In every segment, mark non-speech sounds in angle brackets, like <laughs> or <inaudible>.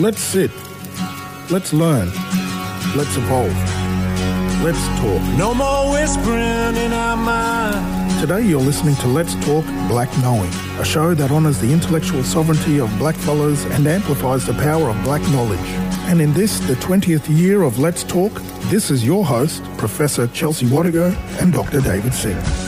Let's sit. Let's learn. Let's evolve. Let's talk. No more whispering in our mind. Today you're listening to Let's Talk Black Knowing, a show that honours the intellectual sovereignty of black fellows and amplifies the power of black knowledge. And in this, the 20th year of Let's Talk, this is your host, Professor Chelsea Watego and Dr. David Singh.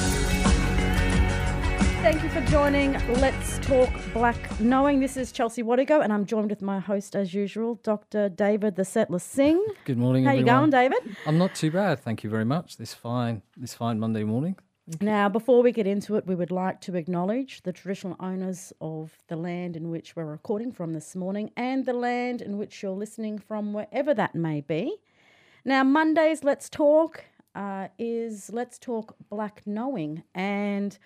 Thank you for joining Let's Talk Black Knowing. This is Chelsea Watego, and I'm joined with my host, as usual, Dr. David the Settler Singh. Good morning, How are you going, David? I'm not too bad, thank you very much. This fine, this fine Monday morning. Now, before we get into it, we would like to acknowledge the traditional owners of the land in which we're recording from this morning and the land in which you're listening from, wherever that may be. Now, Mondays, Let's Talk uh, is Let's Talk Black Knowing. And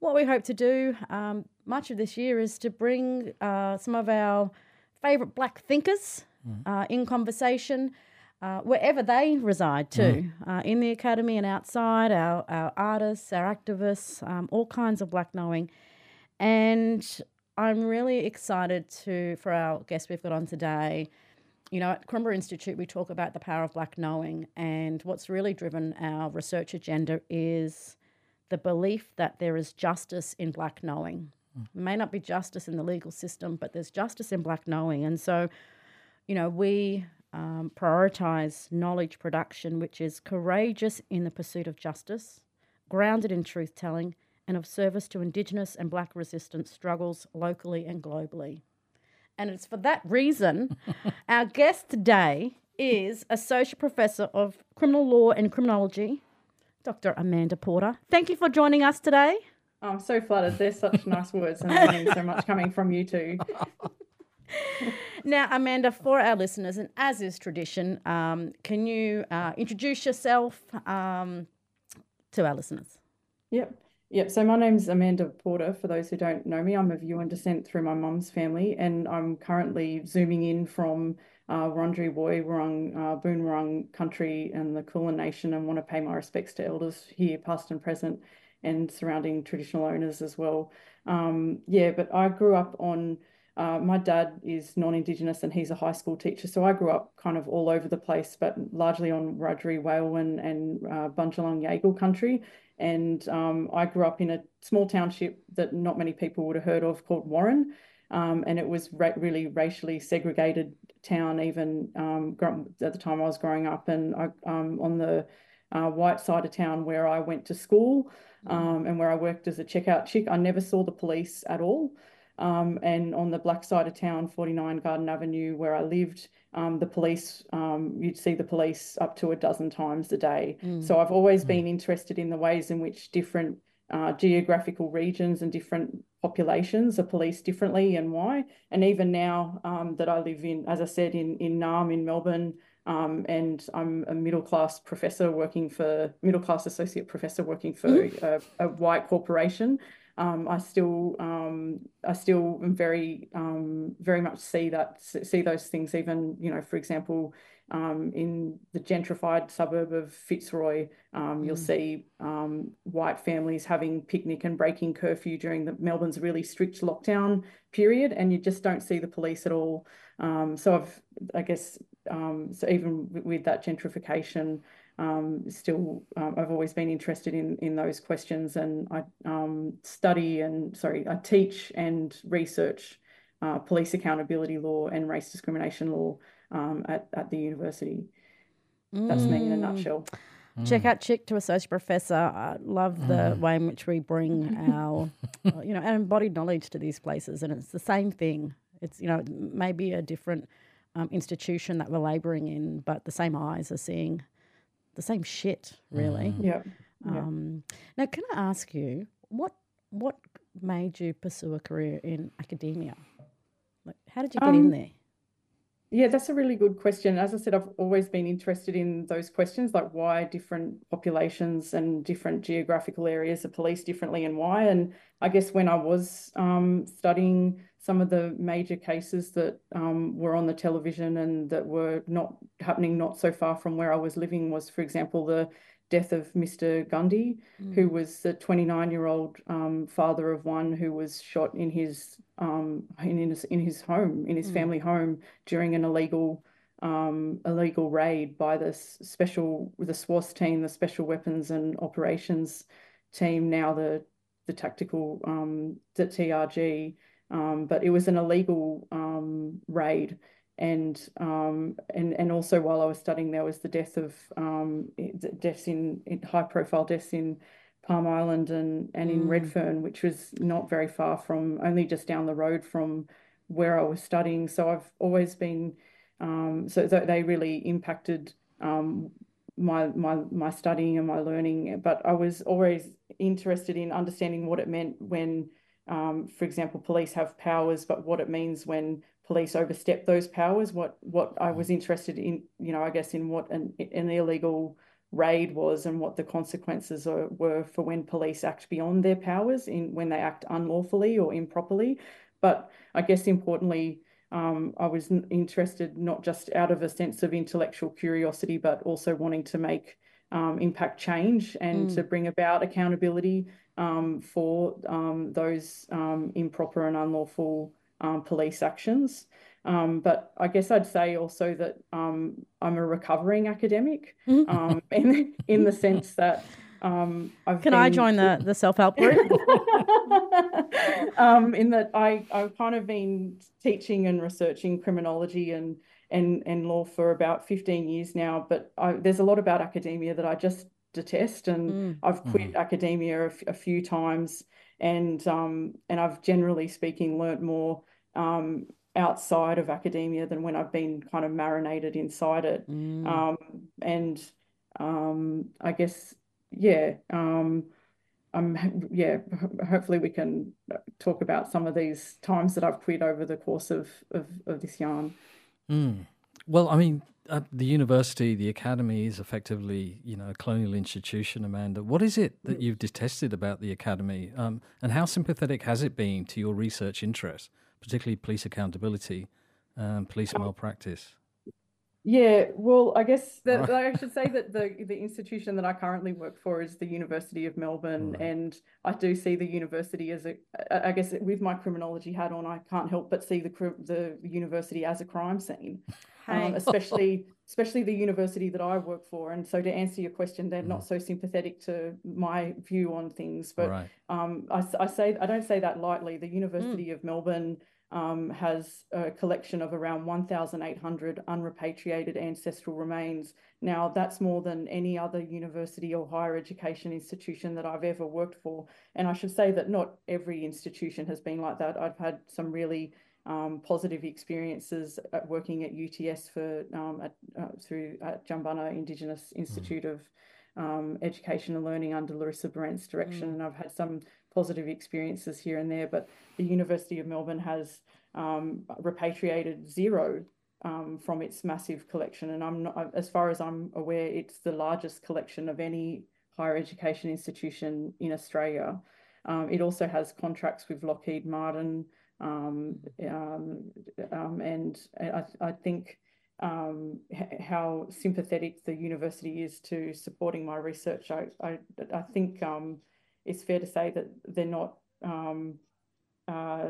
what we hope to do um, much of this year is to bring uh, some of our favourite black thinkers uh, in conversation. Uh, wherever they reside too, uh, in the academy and outside, our, our artists, our activists, um, all kinds of black knowing. And I'm really excited to for our guest we've got on today. You know, at Carumba Institute, we talk about the power of black knowing, and what's really driven our research agenda is the belief that there is justice in black knowing. It may not be justice in the legal system, but there's justice in black knowing. And so, you know, we um, prioritize knowledge production, which is courageous in the pursuit of justice, grounded in truth telling, and of service to Indigenous and black resistance struggles locally and globally. And it's for that reason <laughs> our guest today is Associate Professor of Criminal Law and Criminology, Dr. Amanda Porter. Thank you for joining us today. I'm so flattered. There's such nice words and mean so much coming from you too. Now, Amanda, for our listeners, and as is tradition, um, can you uh, introduce yourself um, to our listeners? Yep. Yep. So my name's Amanda Porter. For those who don't know me, I'm of Yuin descent through my mum's family, and I'm currently zooming in from uh, Wurundjeri Woi Wurrung, uh, Boon Wurrung country and the Kulin Nation, and want to pay my respects to elders here, past and present, and surrounding traditional owners as well. Um, yeah, but I grew up on. Uh, my dad is non-Indigenous and he's a high school teacher, so I grew up kind of all over the place, but largely on Wiradjuri, Walewan, and uh, Bundjalung Yaegl country. And um, I grew up in a small township that not many people would have heard of called Warren. Um, and it was ra- really racially segregated town, even um, at the time I was growing up. And I, um, on the uh, white side of town where I went to school um, and where I worked as a checkout chick, I never saw the police at all. Um, and on the black side of town, 49 Garden Avenue, where I lived, um, the police, um, you'd see the police up to a dozen times a day. So I've always been interested in the ways in which different uh, geographical regions and different populations are policed differently and why. And even now um, that I live in, as I said, in, in Naarm in Melbourne, um, and I'm a middle class professor working for, middle class associate professor working for a, a white corporation. Um, I still, um, I still am very, um, very much see that, see those things. Even, you know, for example, um, in the gentrified suburb of Fitzroy, um, you'll see um, white families having picnic and breaking curfew during the Melbourne's really strict lockdown period, and you just don't see the police at all. Um, so I've, I guess, um, so even with, that gentrification, um, still, um, I've always been interested in in those questions, and I um, study and sorry, I teach and research uh, police accountability law and race discrimination law um, at at the university. That's me in a nutshell. Check out Chick to Associate Professor. I love the way in which we bring our, <laughs> you know, our embodied knowledge to these places, and it's the same thing. It's you know maybe a different um, institution that we're labouring in, but the same eyes are seeing the same shit, really. Yeah. Yeah. Um, now, can I ask you what what made you pursue a career in academia? Like, how did you get in Um, there? Yeah, that's a really good question. As I said, I've always been interested in those questions, like why different populations and different geographical areas are policed differently and why. And I guess when I was um, studying some of the major cases that um, were on the television and that were not happening not so far from where I was living was, for example, the death of Mr. Gundy, mm. who was the 29 year old um, father of one who was shot in his um, in, in his in his home in his mm. family home during an illegal um, illegal raid by the special the SWOS team, the Special Weapons and Operations team, now the the tactical um, the TRG. Um, but it was an illegal um, raid and um, and and also while I was studying, there was the death of um, deaths in, in, high profile deaths in Palm Island and and in mm. Redfern, which was not very far from only just down the road from where I was studying. So I've always been um, so th they really impacted um, my my my studying and my learning. But I was always interested in understanding what it meant when. Um, for example, police have powers, but what it means when police overstep those powers. What what I was mm. interested in, you know, I guess in what an, an illegal raid was and what the consequences are, were for when police act beyond their powers in when they act unlawfully or improperly. But I guess importantly, um, I was interested not just out of a sense of intellectual curiosity, but also wanting to make um, impact change and mm. to bring about accountability um, for um, those um, improper and unlawful um, police actions. Um, but I guess I'd say also that um, I'm a recovering academic mm-hmm. um, <laughs> in, in the sense <laughs> that um, I've Can been... I join the, the self help group? <laughs> Um, in that I, I've kind of been teaching and researching criminology and, and, and law for about 15 years now, but I, there's a lot about academia that I just detest and mm. I've quit mm. academia a, f- a few times and um, and I've generally speaking learnt more um, outside of academia than when I've been kind of marinated inside it. Mm. Um, and um, I guess, yeah, um, I'm, yeah, hopefully we can talk about some of these times that I've quit over the course of, of, of this yarn. Mm. Well, I mean, the university, the academy is effectively, you know, a colonial institution. Amanda, what is it that mm. you've detested about the academy, um, and how sympathetic has it been to your research interests? Particularly police accountability and police malpractice? Yeah, well, I guess that right. I should say that the <laughs> the institution that I currently work for is the University of Melbourne, right. and I do see the university as a. I guess with my criminology hat on, I can't help but see the the university as a crime scene, hey. um, <laughs> especially especially the university that I work for. And so, to answer your question, they're mm. not so sympathetic to my view on things. But right. um, I, I say I don't say that lightly. The University mm. of Melbourne um, has a collection of around 1,800 unrepatriated ancestral remains. Now, that's more than any other university or higher education institution that I've ever worked for. And I should say that not every institution has been like that. I've had some really um, positive experiences at working at UTS for um, at, uh, through at Jumbunna Indigenous hmm. Institute mm. of um, Education and Learning under Larissa Behrendt direction, mm. and I've had some positive experiences here and there. But the University of Melbourne has um, repatriated zero um, from its massive collection, and I'm not, as far as I'm aware, it's the largest collection of any higher education institution in Australia. Um, it also has contracts with Lockheed Martin, um, um, um, and I, I think um, how sympathetic the university is to supporting my research. I, I, I think um, it's fair to say that they're not, um, uh,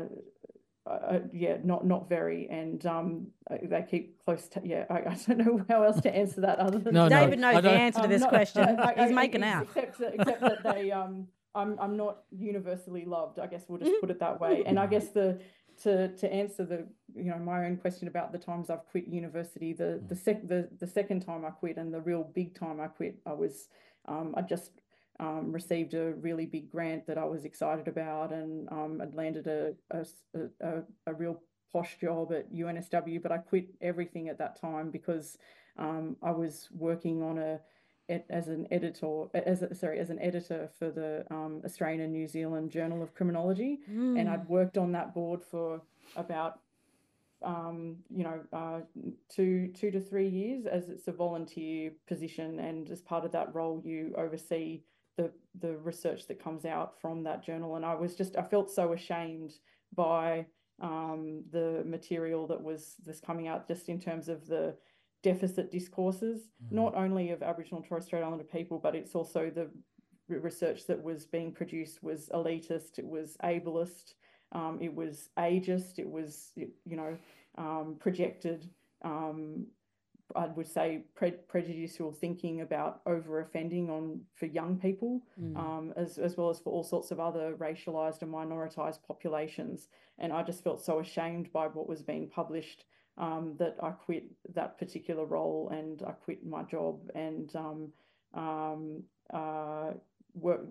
uh, yeah, not not very, and um, they keep close to. Yeah, I, I don't know how else to answer that other than <laughs> no, David no, knows the answer to this not, question. <laughs> I, He's making out. Except, except that they, um, I'm I'm not universally loved. I guess we'll just put it that way. And I guess the to to answer the you know my own question about the times I've quit university, the mm. the sec the the second time I quit and the real big time I quit, I was um, I just um, received a really big grant that I was excited about, and um, I'd landed a a, a a real posh job at UNSW, but I quit everything at that time because um, I was working on a as an editor, as a, sorry, as an editor for the um, Australian and New Zealand Journal of Criminology, mm. and I'd worked on that board for about um, you know, uh, two two to three years as it's a volunteer position, and as part of that role, you oversee the the research that comes out from that journal. And I was just I felt so ashamed by um, the material that was this coming out, just in terms of the deficit discourses, not only of Aboriginal and Torres Strait Islander people, but it's also the research that was being produced was elitist, it was ableist, um, it was ageist, it was, you know, um, projected, um, I would say, pre prejudicial thinking about over offending on for young people, mm. as, as well as for all sorts of other racialized and minoritized populations. And I just felt so ashamed by what was being published um, that I quit that particular role and I quit my job and um, um, uh, work,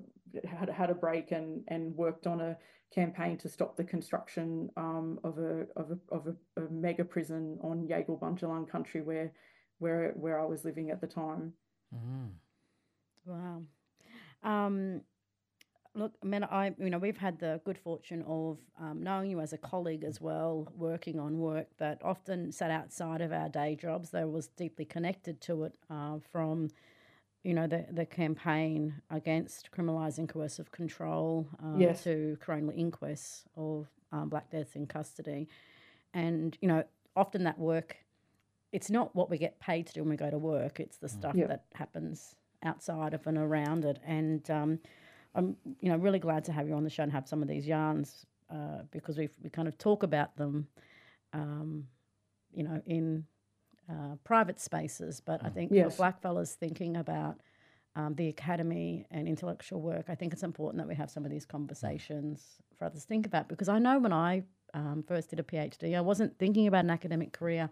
had, had a break and, and worked on a campaign to stop the construction um, of a of a of a, a mega prison on Yaegl Bundjalung country where where where I was living at the time. Mm. Wow. Um, look, I mean, I you know we've had the good fortune of um, knowing you as a colleague as well, working on work that often sat outside of our day jobs. That was deeply connected to it uh, from you know, the, the campaign against criminalising coercive control um, yes. to coronial inquests of um, black deaths in custody. And, you know, often that work, it's not what we get paid to do when we go to work, it's the stuff yep. that happens outside of and around it. And um, I'm, you know, really glad to have you on the show and have some of these yarns uh, because we we kind of talk about them, um, you know, in uh, private spaces. But I mm. think yes. for blackfellas thinking about um, the academy and intellectual work, I think it's important that we have some of these conversations for others to think about. Because I know when I um, first did a PhD, I wasn't thinking about an academic career,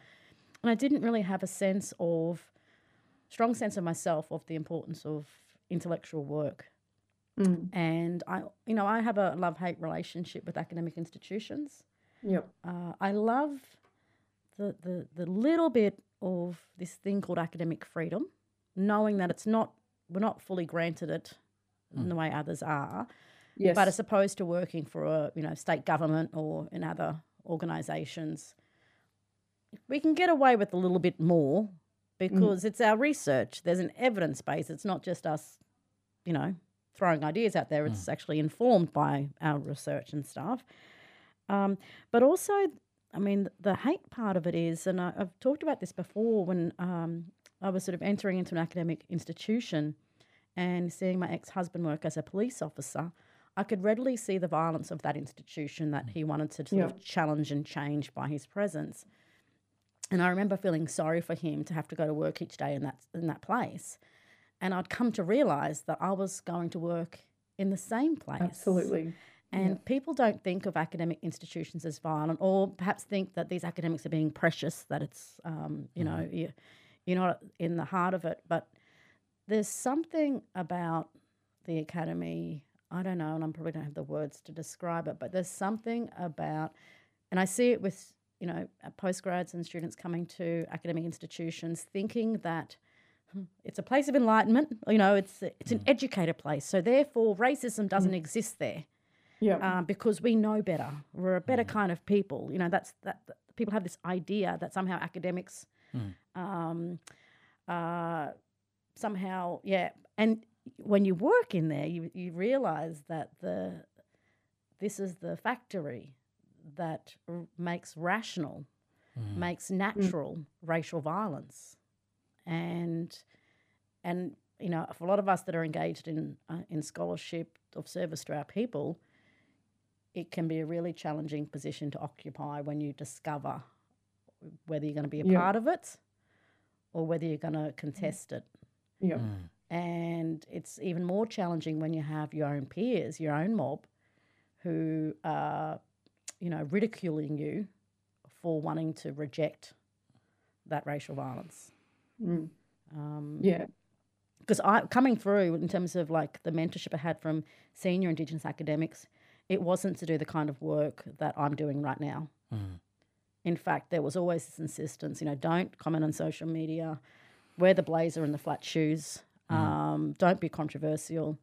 and I didn't really have a sense of strong sense of myself of the importance of intellectual work. Mm. And I, you know, I have a love hate relationship with academic institutions. Yep. Uh, I love the, the the little bit of this thing called academic freedom, knowing that it's not we're not fully granted it mm. in the way others are. Yes. But as opposed to working for a you know state government or in other organisations, we can get away with a little bit more because mm. it's our research. There's an evidence base. It's not just us, you know, throwing ideas out there. It's mm. actually informed by our research and stuff. Um, but also, I mean, the hate part of it is, and I, have talked about this before when um, I was sort of entering into an academic institution and seeing my ex husband work as a police officer. I could readily see the violence of that institution that he wanted to sort of challenge and change by his presence. And I remember feeling sorry for him to have to go to work each day in that in that place. And I'd come to realize that I was going to work in the same place. Absolutely. And yeah. people don't think of academic institutions as violent, or perhaps think that these academics are being precious, that it's, um, you mm. know, you, you're not in the heart of it. But there's something about the academy, I don't know, and I'm probably don't have the words to describe it, but there's something about, and I see it with, you know, postgrads and students coming to academic institutions thinking that hmm, it's a place of enlightenment, you know, it's, it's an mm. educator place. So therefore, racism doesn't mm. exist there yeah. Um, because we know better. We're a better mm. kind of people. You know, that's that, that. People have this idea that somehow academics, mm. um, uh, somehow, yeah. And when you work in there, you you realize that the this is the factory that r- makes rational, mm. makes natural mm. racial violence, and and you know, for a lot of us that are engaged in uh, in scholarship of service to our people, it can be a really challenging position to occupy when you discover whether you're going to be a yeah. part of it or whether you're going to contest it. Yeah. Mm. And it's even more challenging when you have your own peers, your own mob, who are, you know, ridiculing you for wanting to reject that racial violence. Mm. Um, yeah. Because I coming through in terms of like the mentorship I had from senior Indigenous academics, it wasn't to do the kind of work that I'm doing right now. Mm. In fact, there was always this insistence, you know, don't comment on social media, wear the blazer and the flat shoes, mm. um, don't be controversial,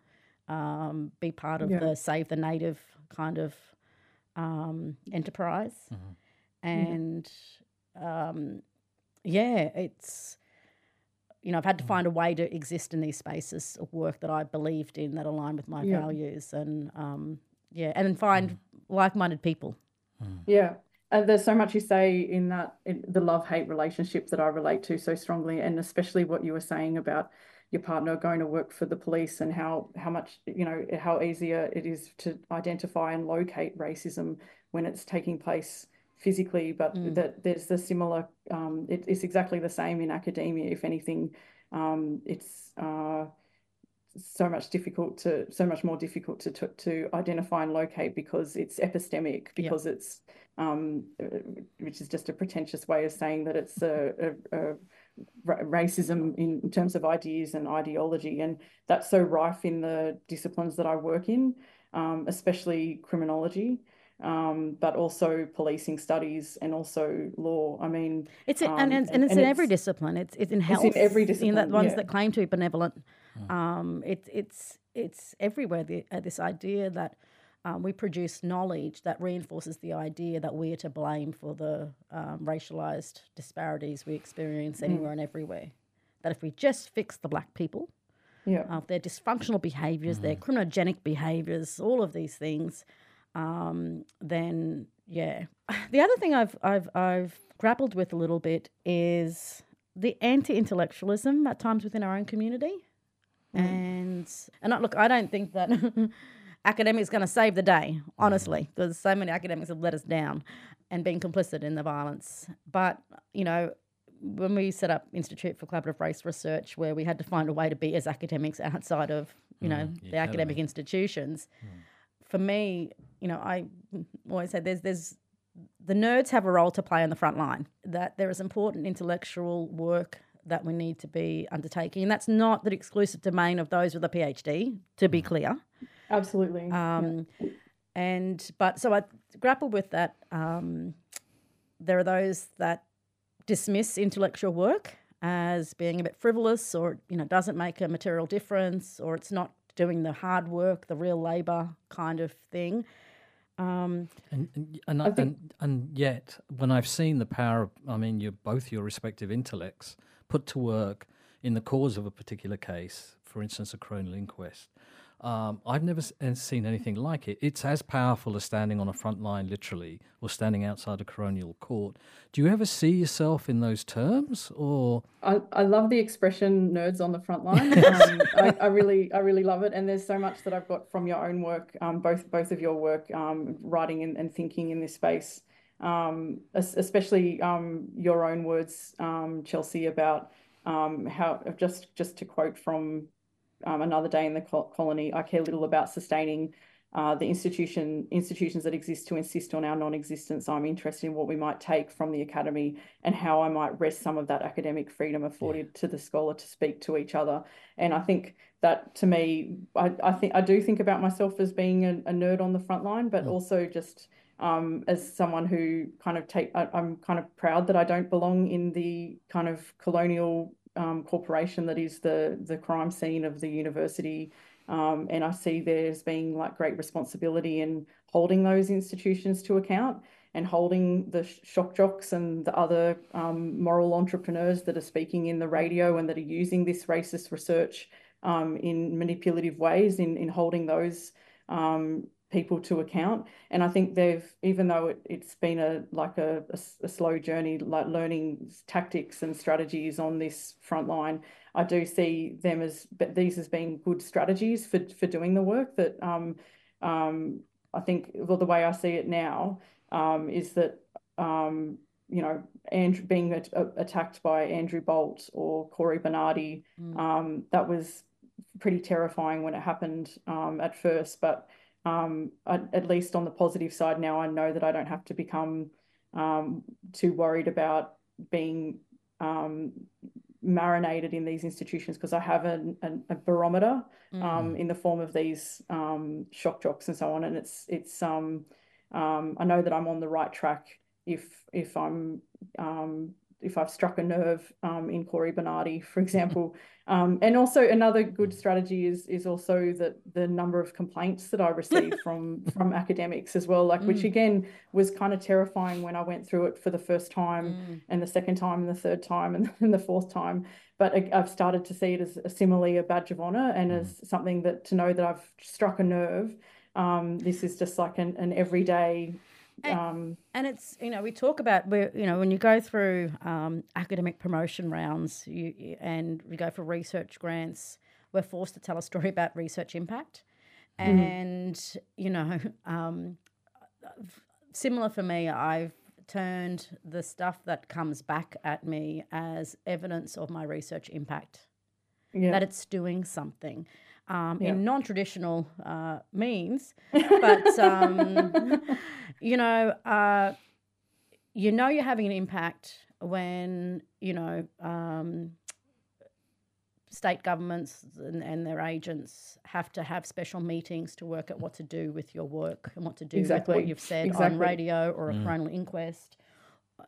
um, be part of yeah. the save the native kind of um, enterprise. Mm-hmm. And um, yeah, it's, you know, I've had to mm. find a way to exist in these spaces of work that I believed in that align with my yeah. values. And um, yeah, and then find mm. like-minded people. Mm. Yeah, And there's so much you say in that in the love hate relationship that I relate to so strongly, and especially what you were saying about your partner going to work for the police and how how much you know how easier it is to identify and locate racism when it's taking place physically, but mm. that there's the similar. Um, it, it's exactly the same in academia. If anything, um, it's uh, so much difficult to so much more difficult to to, to identify and locate because it's epistemic because yep. it's um, which is just a pretentious way of saying that it's a, a, a racism in terms of ideas and ideology and that's so rife in the disciplines that I work in um, especially criminology um, but also policing studies and also law. I mean, it's a, um, and, it's, and it's and in it's, every discipline. It's it's in health. It's in every discipline. In the ones yeah. that claim to be benevolent. Mm. Um, it's it's it's everywhere. The, uh, this idea that um, we produce knowledge that reinforces the idea that we are to blame for the um, racialized disparities we experience mm. anywhere mm. and everywhere. That if we just fix the black people, yeah. Uh, their dysfunctional behaviors, mm. their criminogenic behaviors, all of these things um, then yeah. <laughs> The other thing I've I've I've grappled with a little bit is the anti-intellectualism at times within our own community, mm. and and I, look, I don't think that. <laughs> academics going to save the day, honestly, because so many academics have let us down and been complicit in the violence. But, you know, when we set up Institute for Collaborative Race Research, where we had to find a way to be as academics outside of, you mm, know, the academic institutions, mm. for me, you know, I always say there's there's the nerds have a role to play on the front line. That there is important intellectual work that we need to be undertaking, and that's not the exclusive domain of those with a PhD. To be clear, absolutely. Um, yeah. And but so I grapple with that. Um, there are those that dismiss intellectual work as being a bit frivolous, or you know, doesn't make a material difference, or it's not doing the hard work, the real labour kind of thing. Um, and and, and, and, and yet, when I've seen the power of, I mean, you both your respective intellects put to work in the cause of a particular case, for instance, a coronial inquest, um, I've never uh, seen anything like it. It's as powerful as standing on a front line, literally, or standing outside a coronial court. Do you ever see yourself in those terms, or? I, I love the expression "nerds on the front <laughs> line." um, I, I, really, I really love it, and there's so much that I've got from your own work, um, both both of your work, um, writing and, and, thinking in this space, especially um, your own words, Chelsea, about how just just to quote from um, another day in the colony. I care little about sustaining uh, the institution institutions that exist to insist on our non-existence. I'm interested in what we might take from the academy and how I might wrest some of that academic freedom afforded yeah. to the scholar to speak to each other. And I think that to me, I, I think I do think about myself as being a, a nerd on the front line, but mm. also just um, as someone who kind of take, I, I'm kind of proud that I don't belong in the kind of colonial um, corporation that is the the crime scene of the university. Um, and I see there's being like great responsibility in holding those institutions to account and holding the shock jocks and the other um, moral entrepreneurs that are speaking in the radio and that are using this racist research um, in manipulative ways in, in holding those um, people to account. And I think they've, even though it, it's been a like a, a, a, slow journey, like learning tactics and strategies on this front line, I do see them as these as being good strategies for for doing the work. That um, um, I think, well, the way I see it now um, is that um, you know, Andrew being a, a, attacked by Andrew Bolt or Cory Bernardi, mm. um, that was pretty terrifying when it happened um, at first, but um, at least on the positive side now, I know that I don't have to become um, too worried about being um, marinated in these institutions because I have a, a, a barometer mm. in the form of these um, shock jocks and so on, and it's it's um, um, I know that I'm on the right track if if I'm if I've struck a nerve um, in Cory Bernardi, for <laughs> example. Um, and also another good strategy is is also that the number of complaints that I receive <laughs> from from academics as well, like mm. which again was kind of terrifying when I went through it for the first time mm. and the second time and the third time and, <laughs> and the fourth time. But I, I've started to see it as a, similarly a badge of honor and mm. as something that to know that I've struck a nerve. Um, this is just like an, an everyday And, um, and it's you know we talk about where you know when you go through um, academic promotion rounds you, and we go for research grants, we're forced to tell a story about research impact, and you know <laughs> um, similar for me, I've turned the stuff that comes back at me as evidence of my research impact. Yeah. that it's doing something um, Yeah. in non traditional uh, means. But, <laughs> um, you know, uh, you know you're having an impact when, you know, um, state governments and, and their agents have to have special meetings to work out what to do with your work and what to do with Exactly. what you've said on radio or a coronial inquest.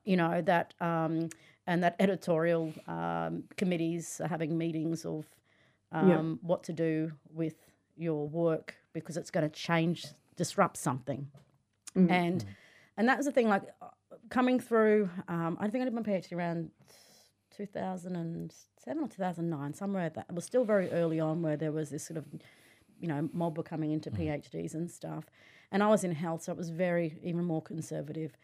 You know that, um, and that editorial um, committees are having meetings of Yeah. um, what to do with your work because it's going to change, disrupt something, Mm. and and that was the thing. Like uh, coming through, um, I think I did my PhD around 2007 or 2009, somewhere that it was still very early on where there was this sort of, you know, mob were coming into PhDs and stuff. And I was in health, so it was very, even more conservative.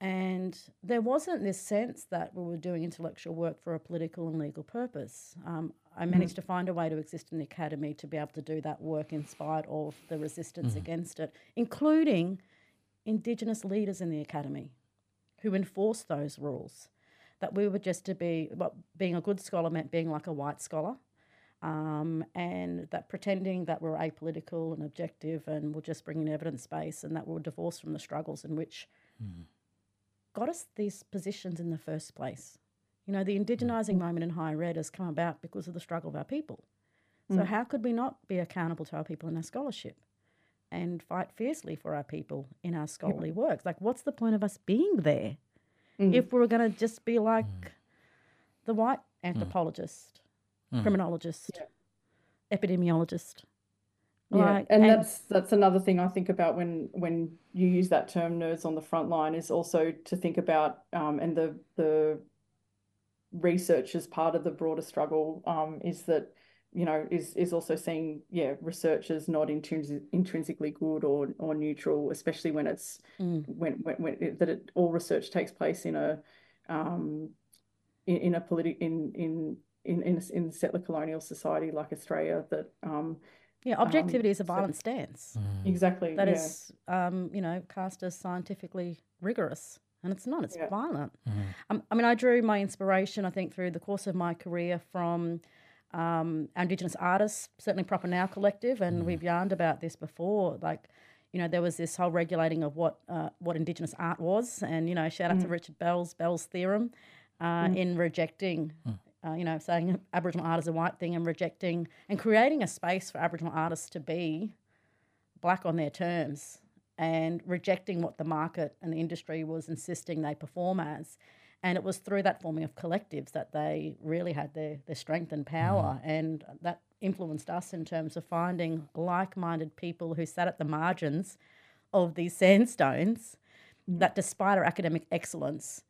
And there wasn't this sense that we were doing intellectual work for a political and legal purpose. Um, I mm-hmm. managed to find a way to exist in the academy to be able to do that work in spite of the resistance mm-hmm. against it, including Indigenous leaders in the academy who enforced those rules. That we were just to be, what being a good scholar meant being like a white scholar, um, and that pretending that we're apolitical and objective and we're just bringing evidence base and that we're divorced from the struggles in which mm-hmm. got us these positions in the first place. You know, the indigenising mm-hmm. moment in higher ed has come about because of the struggle of our people. So, mm. how could we not be accountable to our people in our scholarship and fight fiercely for our people in our scholarly works? Like, what's the point of us being there mm-hmm. if we were going to just be like mm. the white mm. anthropologist, criminologist, epidemiologist? Yeah, Like, and that's that's another thing I think about when when you use that term nerds on the front line is also to think about um, and the the research as part of the broader struggle um, is that you know is is also seeing yeah research as not intrinsic, intrinsically good or or neutral especially when it's Mm. when when, when it, that it, all research takes place in a um, in, in a politi- in in in in a, in settler colonial society like Australia that um, yeah, objectivity is a so- violent stance. exactly that yeah. is, um, you know, cast as scientifically rigorous, and it's not. It's Yeah. violent. Um, I mean, I drew my inspiration, I think, through the course of my career from um, our Indigenous artists, certainly proppaNOW Collective, and we've yarned about this before. Like, you know, there was this whole regulating of what uh, what Indigenous art was, and you know, shout out to Richard Bell's Bell's theorem uh, in rejecting. Uh, you know, saying Aboriginal art is a white thing and rejecting and creating a space for Aboriginal artists to be black on their terms and rejecting what the market and the industry was insisting they perform as. And it was through that forming of collectives that they really had their, their strength and power. Mm. And that influenced us in terms of finding like minded people who sat at the margins of these sandstones mm. that, despite our academic excellence,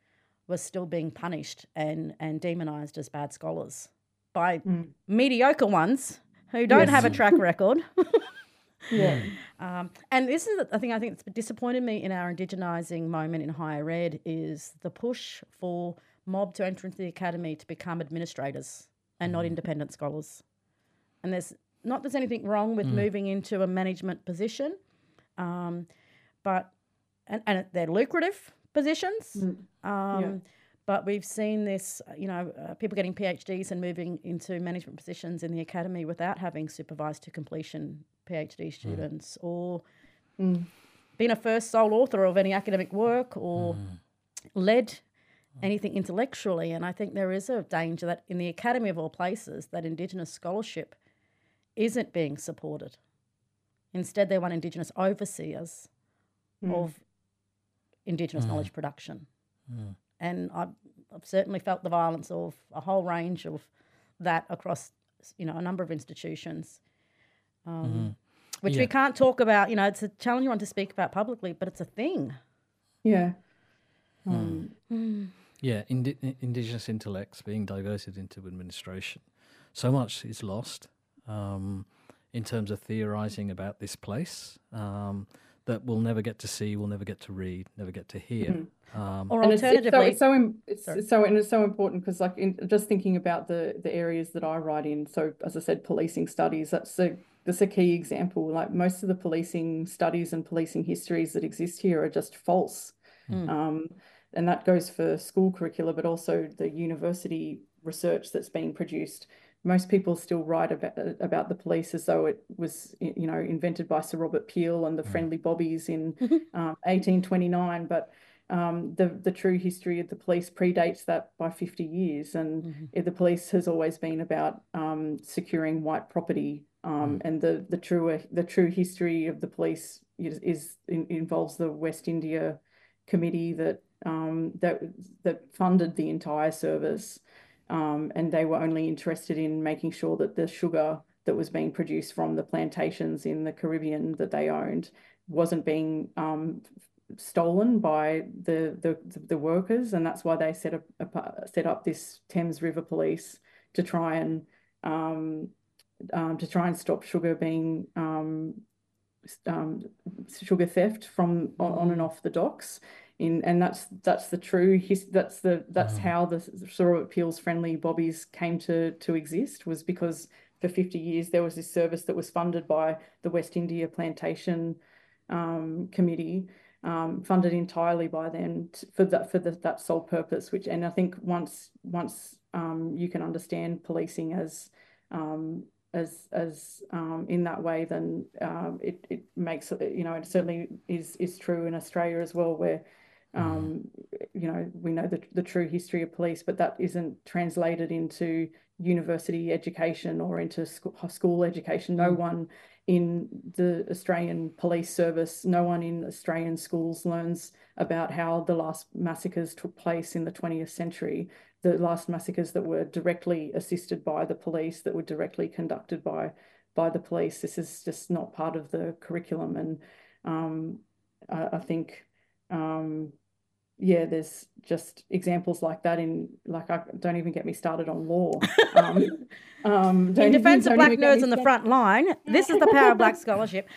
were still being punished and, and demonized as bad scholars by mm. mediocre ones who don't Yes. have a track record. <laughs> yeah. Um, and this is the thing I think that's disappointed me in our indigenising moment in higher ed is the push for mob to enter into the academy to become administrators and not independent scholars. And there's not there's anything wrong with moving into a management position, um, but and, and they're lucrative positions. Um, But we've seen this, you know, uh, people getting PhDs and moving into management positions in the academy without having supervised to completion PhD mm. students or mm. been a first sole author of any academic work or mm. led anything intellectually. And I think there is a danger that in the academy of all places, that Indigenous scholarship isn't being supported. Instead, they want Indigenous overseers of Indigenous knowledge production. And I've, I've certainly felt the violence of a whole range of that across, you know, a number of institutions, um, which we can't talk about. You know, it's a challenging want to speak about publicly, but it's a thing. yeah Yeah, indi- indigenous intellects being diverted into administration. So much is lost um, in terms of theorizing about this place. Um, that we'll never get to see, we'll never get to read, never get to hear. Mm-hmm. Um, or and alternatively, it's, it's so it's so, it's so and it's so important because like in, just thinking about the the areas that I write in. So as I said, policing studies. That's a that's a key example. Like most of the policing studies and policing histories that exist here are just false. Mm. Um, and that goes for school curricula, but also the university research that's being produced most people still write about about the police as though it was you know invented by Sir Robert Peel and the mm. friendly bobbies in <laughs> um, 1829 but um, the the true history of the police predates that by 50 years and mm-hmm. the police has always been about um, securing white property um, mm. and the the true the true history of the police is, is involves the West India committee that um, that that funded the entire service and they were only interested in making sure that the sugar that was being produced from the plantations in the Caribbean that they owned wasn't being um, stolen by the, the the workers, and that's why they set up set up this Thames River Police to try and um, um, to try and stop sugar being um, um, sugar theft from on, on and off the docks in and that's that's the true his, that's the that's mm. how the Sir Robert Peel's friendly bobbies came to to exist was because for 50 years there was this service that was funded by the West India Plantation um, Committee um, funded entirely by them for that for the, that sole purpose which and I think once once um, you can understand policing as um, as as um, in that way, then um, it it makes you know it certainly is is true in Australia as well, where um, you know, we know the, the true history of police, but that isn't translated into university education or into school, school education. No mm. one in the Australian police service, no one in Australian schools learns about how the last massacres took place in the 20th century, the last massacres that were directly assisted by the police, that were directly conducted by by the police. This is just not part of the curriculum, and um, I, I, think um, yeah, there's just examples like that in like I don't even get me started on law. <laughs> Um, um, in defence of black nerds on the front line, this is the power of black <laughs> scholarship.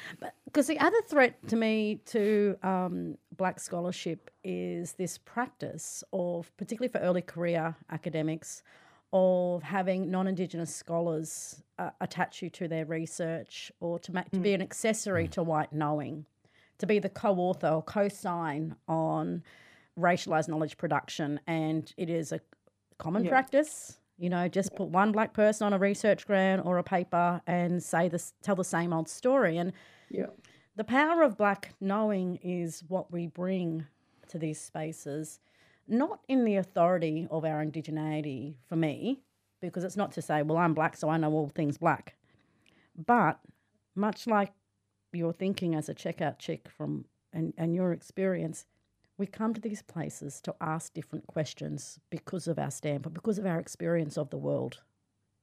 Because the other threat to me to um, black scholarship is this practice of, particularly for early career academics, of having non-indigenous scholars uh, attach you to their research or to, make, to be mm. an accessory to white knowing, to be the co-author or co-sign on racialized knowledge production, and it is a common yeah. practice. You know, just yeah. put one black person on a research grant or a paper and say this, tell the same old story. And yeah. the power of black knowing is what we bring to these spaces, not in the authority of our indigeneity for me, because it's not to say, well, I'm black, so I know all things black. But much like your thinking as a checkout chick from and, and your experience, we come to these places to ask different questions because of our standpoint, because of our experience of the world,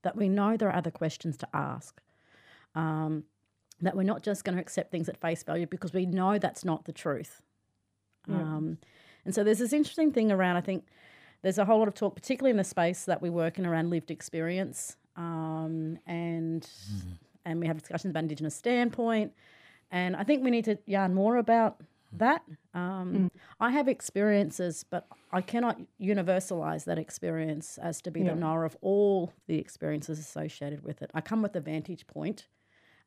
that we know there are other questions to ask. Um, that we're not just going to accept things at face value because we know that's not the truth. Yeah. Um, and so there's this interesting thing around, I think there's a whole lot of talk, particularly in the space that we work in around lived experience. Um, and mm. and we have discussions about Indigenous standpoint. And I think we need to yarn more about that. Um, mm. I have experiences, but I cannot universalize that experience as to be yeah. the knower of all the experiences associated with it. I come with a vantage point,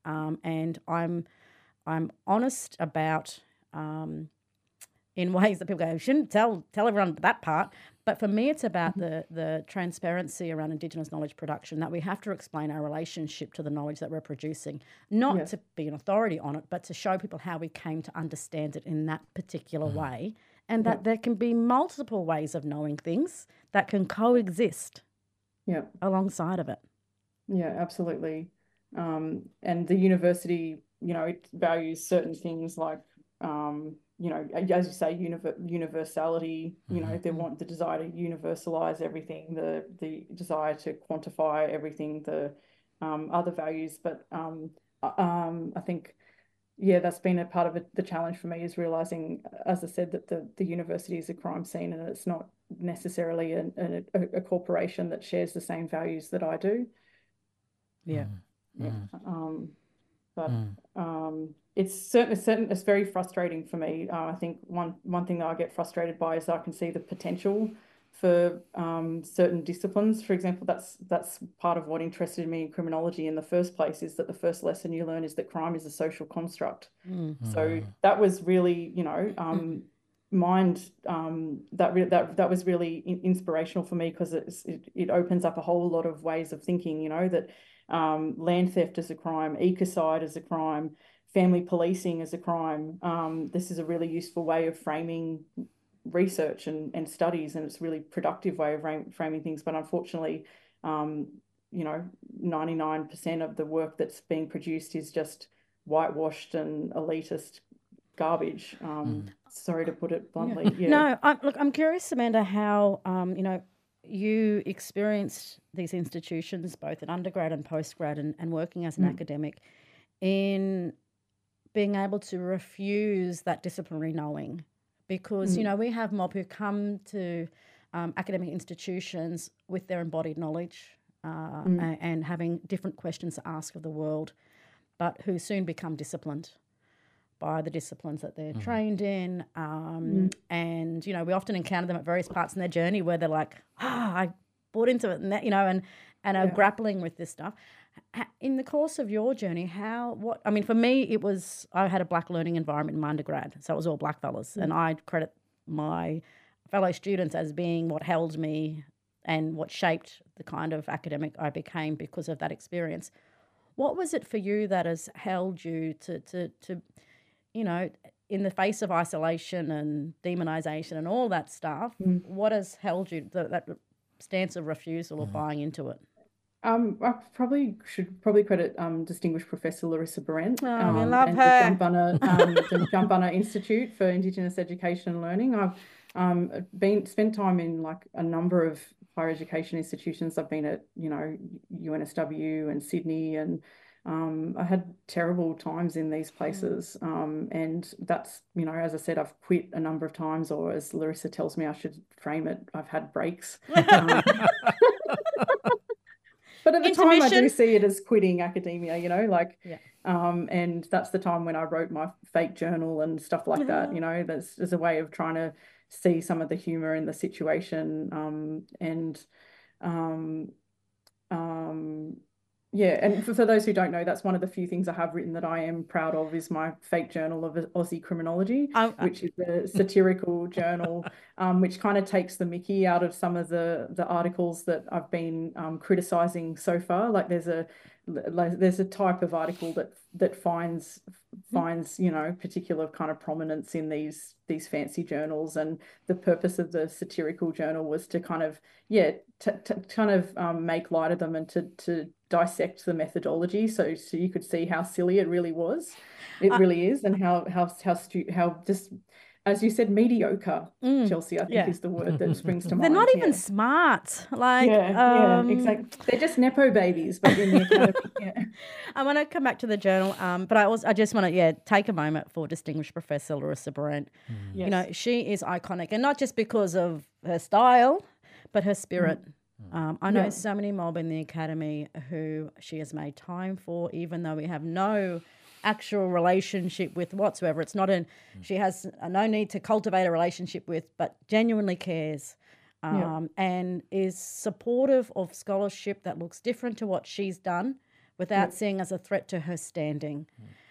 um, and I'm I'm honest about um, in ways that people go, shouldn't tell tell everyone that part. But for me, it's about mm-hmm. the the transparency around Indigenous knowledge production that we have to explain our relationship to the knowledge that we're producing, not yes. to be an authority on it, but to show people how we came to understand it in that particular mm-hmm. way, and that there can be multiple ways of knowing things that can coexist. Yeah. Alongside of it. Yeah, absolutely. Um, and the university, you know, it values certain things like um, you know, as you say, universality. You know, mm-hmm. they want the desire to universalize everything, the the desire to quantify everything, the um, other values. But um, um, I think, yeah, that's been a part of it, the challenge for me is realizing, as I said, that the the university is a crime scene and it's not necessarily a, a, a corporation that shares the same values that I do. Yeah. Mm-hmm. Yeah. Um, but um, it's certainly certain it's very frustrating for me. Uh, I think one one thing that I get frustrated by is I can see the potential for um, certain disciplines. For example, that's that's part of what interested me in criminology in the first place is that the first lesson you learn is that crime is a social construct. So that was really, you know, um, mind um, that re- that that was really in- inspirational for me because it it opens up a whole lot of ways of thinking. You know that um, land theft is a crime, ecocide is a crime, family policing is a crime. Um, this is a really useful way of framing research and, and studies, and it's a really productive way of fram- framing things. But unfortunately, um, you know, 99% of the work that's being produced is just whitewashed and elitist garbage. Um, Sorry to put it bluntly. Yeah. No, I, look, I'm curious, Amanda, how um, you know you experienced these institutions, both at undergrad and postgrad, and, and working as an Mm. academic, in being able to refuse that disciplinary knowing, because you Mm. know we have mob who come to um, academic institutions with their embodied knowledge uh, Mm. a- and having different questions to ask of the world, but who soon become disciplined by the disciplines that they're trained in. Um, And, you know, we often encounter them at various parts in their journey where they're like, ah, I bought into it, and that, you know, and, and are Yeah. grappling with this stuff. In the course of your journey, how, what, I mean, for me, it was, I had a black learning environment in my undergrad. So it was all black fellas. And I credit my fellow students as being what held me and what shaped the kind of academic I became because of that experience. What was it for you that has held you to, to, to you know, in the face of isolation and demonization and all that stuff, what has held you th- that stance of refusal or buying into it? Um, I probably should probably credit um, distinguished Professor Larissa Behrendt Oh, we um, love and her. the Jumbunna, <laughs> um, the Jumbunna Institute for Indigenous Education and Learning. I've um, been spent time in like a number of higher education institutions. I've been at you know UNSW and Sydney, and um, I had terrible times in these places. Um, and that's you know, as I said, I've quit a number of times, or as Larissa tells me, I should frame it. I've had breaks. Um, <laughs> But at the time, I do see it as quitting academia, you know, like, Yeah. um, and that's the time when I wrote my fake journal and stuff like that, <laughs> you know, that's as a way of trying to see some of the humor in the situation, um, and, um, um, yeah, and for, for those who don't know, that's one of the few things I have written that I am proud of is my fake journal of Aussie criminology, I- I- which is a satirical journal, <laughs> um, which kind of takes the mickey out of some of the the articles that I've been um, criticizing so far. Like there's a like, there's a type of article that that finds finds you know particular kind of prominence in these these fancy journals, and the purpose of the satirical journal was to kind of yeah to, to kind of um, make light of them and to to dissect the methodology so so you could see how silly it really was it Uh, really is and how how how stu- how just as you said mediocre Chelsea I think Mm, yeah. is the word that springs to mind. They're not even yeah. smart. Like, yeah yeah um, exactly they're just nepo babies but in the academy <laughs> yeah I want to come back to the journal, um, but I also I just want to yeah take a moment for distinguished Professor Larissa Behrendt. You know, she is iconic, and not just because of her style, but her spirit. Um, I know Yeah. so many mob in the academy who she has made time for, even though we have no actual relationship with whatsoever. It's not an she has no need to cultivate a relationship with, but genuinely cares. Yeah. Um, and is supportive of scholarship that looks different to what she's done without seeing as a threat to her standing.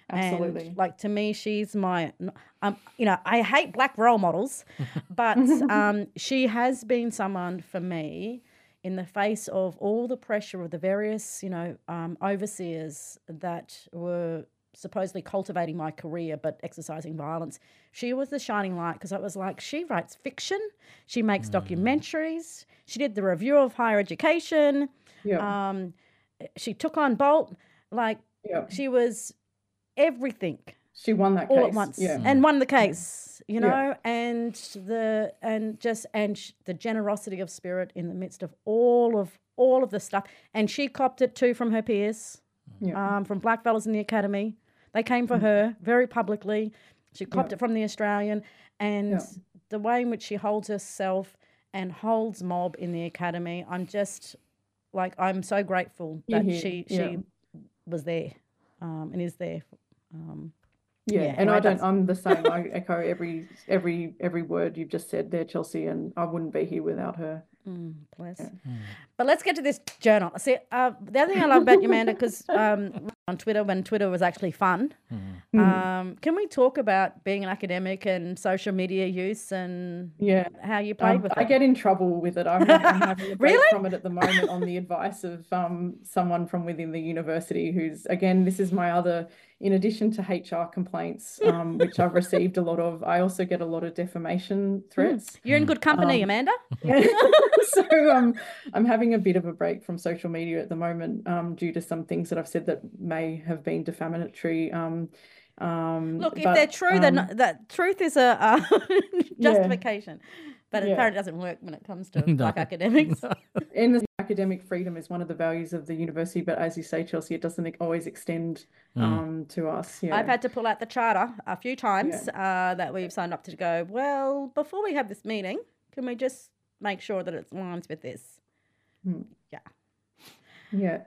Absolutely. And like to me, she's my, um, you know, I hate black role models, <laughs> but <laughs> um, she has been someone for me in the face of all the pressure of the various, you know, um, overseers that were supposedly cultivating my career but exercising violence. She was the shining light because I was like, she writes fiction, she makes documentaries, she did the review of higher education, um, she took on Bolt, like she was everything she won that all case at once yeah and won the case you Yeah. know and the and just and sh- the generosity of spirit in the midst of all of all of the stuff and she copped it too from her peers Yeah. um, from black fellas in the academy they came for her very publicly she copped it from the australian and Yeah. the way in which she holds herself and holds mob in the academy i'm just like i'm so grateful that here, she yeah. she was there um, and is there. Um, Yeah, Yeah, and anyway, I don't. that's- I'm the same. I echo every every every word you've just said there, Chelsea, and I wouldn't be here without her. Mm, bless. Yeah. But let's get to this journal. See, uh, the other thing I love about you, Amanda, because <laughs> um, on Twitter, when Twitter was actually fun, Mm. um, can we talk about being an academic and social media use and Yeah. how you played Um, with I it? I get in trouble with it. I'm, I'm having a <laughs> break Really? from it at the moment on the advice of um, someone from within the university who's, again, this is my other, in addition to HR complaints, um, which I've received a lot of, I also get a lot of defamation threats. You're in good company, Um, Amanda. <laughs> <laughs> so um, I'm having a bit of a break from social media at the moment um, due to some things that I've said that may have been defamatory. Um, um, Look, if but, they're true, then um, that truth is a, uh <laughs> justification. But Yeah. apparently, it doesn't work when it comes to <laughs> No. black academics. And the academic freedom is one of the values of the university, but as you say, Chelsea, it doesn't always extend um, to us. Yeah. I've had to pull out the charter a few times uh, that we've signed up to go, well, before we have this meeting, can we just make sure that it aligns with this? Yeah. Yeah.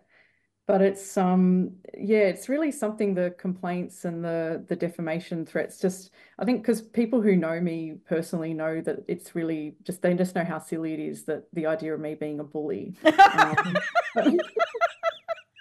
But it's um yeah, it's really something the complaints and the the defamation threats just I think because people who know me personally know that it's really just they just know how silly it is that the idea of me being a bully. <laughs> Um, but, <laughs>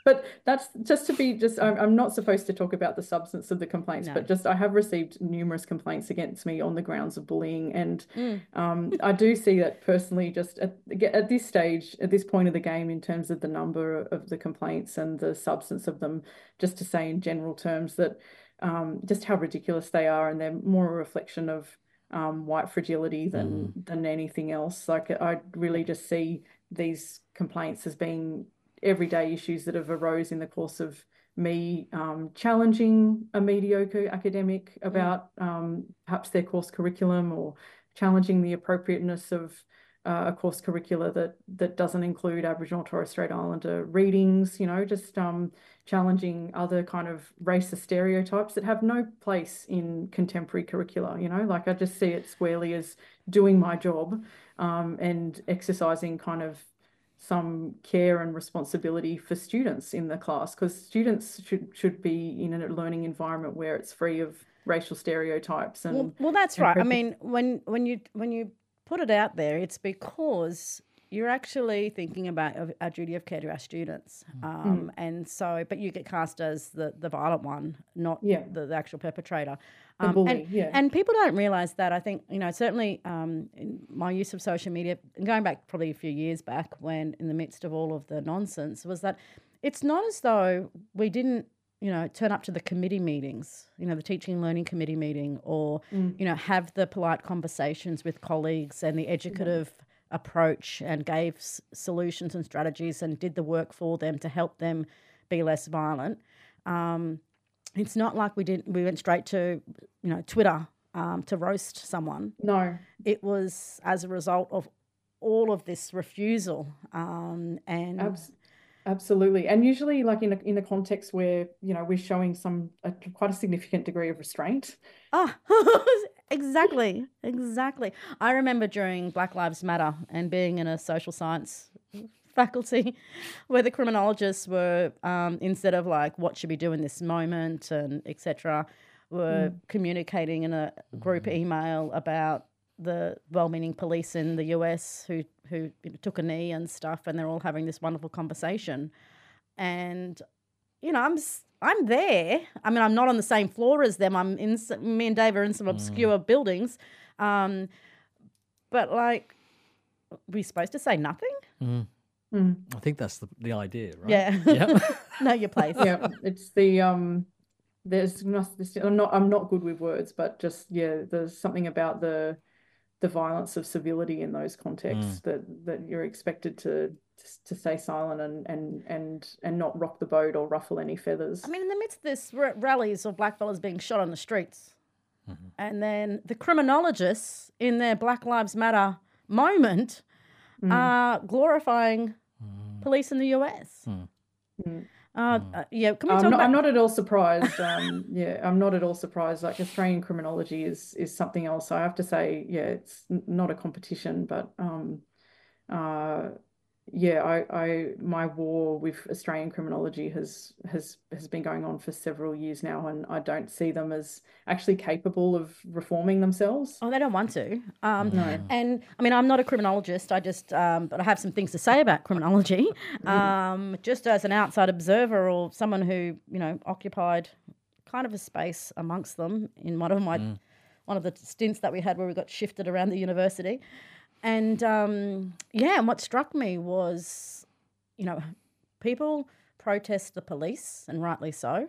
but that's just to be just I'm, I'm not supposed to talk about the substance of the complaints, No. but just I have received numerous complaints against me on the grounds of bullying and Mm. um, I do see that personally, just at, at this stage, at this point of the game, in terms of the number of the complaints and the substance of them, just to say in general terms that um, just how ridiculous they are, and they're more a reflection of um, white fragility than than anything else. Like I really just see these complaints as being everyday issues that have arose in the course of me um, challenging a mediocre academic about um, perhaps their course curriculum or challenging the appropriateness of uh, a course curricula that that doesn't include Aboriginal and Torres Strait Islander readings, you know, just um, challenging other kind of racist stereotypes that have no place in contemporary curricula, you know, like I just see it squarely as doing my job um, and exercising kind of some care and responsibility for students in the class because students should should be in a learning environment where it's free of racial stereotypes and Well, well, that's and right. I mean, when when you when you put it out there, it's because you're actually thinking about our duty of care to our students, Mm. um, and so but you get cast as the the violent one, not Yeah. the, the actual perpetrator. Um, bully, and, yeah. and people don't realize that. I think you know certainly um, in my use of social media, going back probably a few years back, when in the midst of all of the nonsense, was that it's not as though we didn't you know, turn up to the committee meetings, you know, the teaching and learning committee meeting, or, you know, have the polite conversations with colleagues and the educative approach and gave s- solutions and strategies and did the work for them to help them be less violent. Um, it's not like we did we went straight to, you know, Twitter um, to roast someone. no, It was as a result of all of this refusal um, and Abs- absolutely. And usually, like in a in a context where you know we're showing some a, quite a significant degree of restraint. Ah, <laughs> exactly, exactly. I remember during Black Lives Matter and being in a social science <laughs> faculty where the criminologists were, um, instead of like, what should we do in this moment and etc., were communicating in a group email about the well-meaning police in the US who who you know, took a knee and stuff, and they're all having this wonderful conversation, and you know, I'm s- I'm there. I mean, I'm not on the same floor as them. I'm in s- me and Dave are in some obscure buildings, um, but like, we supposed to say nothing? Mm. I think that's the, the idea, right? Yeah. <laughs> Yeah. <laughs> know your place. Yeah, it's the um. There's not. I'm not. I'm not good with words, but just yeah. There's something about the the violence of civility in those contexts mm. that that you're expected to to say silent and and and and not rock the boat or ruffle any feathers. I mean, in the midst of this r- rallies of black fellas being shot on the streets, mm-hmm. and then the criminologists in their Black Lives Matter moment mm. are glorifying mm. police in the US. Uh, uh, yeah, can we talk I'm not, about? I'm not at all surprised. Um, yeah, I'm not at all surprised. Like Australian criminology is is something else. I have to say, yeah, it's n- not a competition, but um, uh, yeah, I, I my war with Australian criminology has has has been going on for several years now, and I don't see them as actually capable of reforming themselves. Oh, they don't want to. Um, No. And I mean, I'm not a criminologist. I just, um, but I have some things to say about criminology. <laughs> Um, just as an outside observer or someone who you know occupied kind of a space amongst them in one of my one of the stints that we had where we got shifted around the university. And um, yeah, and what struck me was, you know, people protest the police, and rightly so.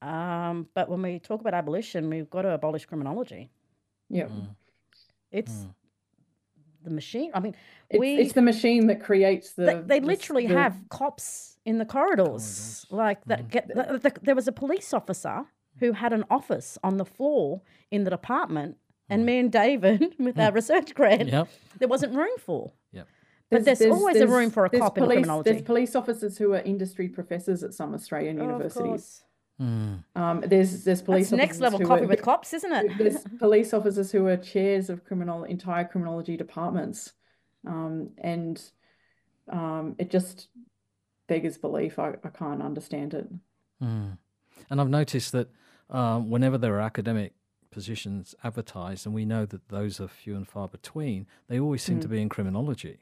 Um, but when we talk about abolition, we've got to abolish criminology. Yeah, It's the machine. I mean, it's, we it's the machine that creates the. they, they the- literally the- have cops in the corridors, like that. Get the, the, there was a police officer who had an office on the floor in the department, and me and David, <laughs> with our research grant, Yep. there wasn't room for. Yep. But there's, always a room for a there's cop in criminology. There's police officers who are industry professors at some Australian Oh, of universities. course. Um, there's there's police That's next level who coffee are, with cops, isn't it? there's <laughs> police officers who are chairs of criminal entire criminology departments, um, and um, it just beggars belief. I, I can't understand it. And I've noticed that um, whenever there are academic positions advertised, and we know that those are few and far between, they always seem to hmm. be in criminology.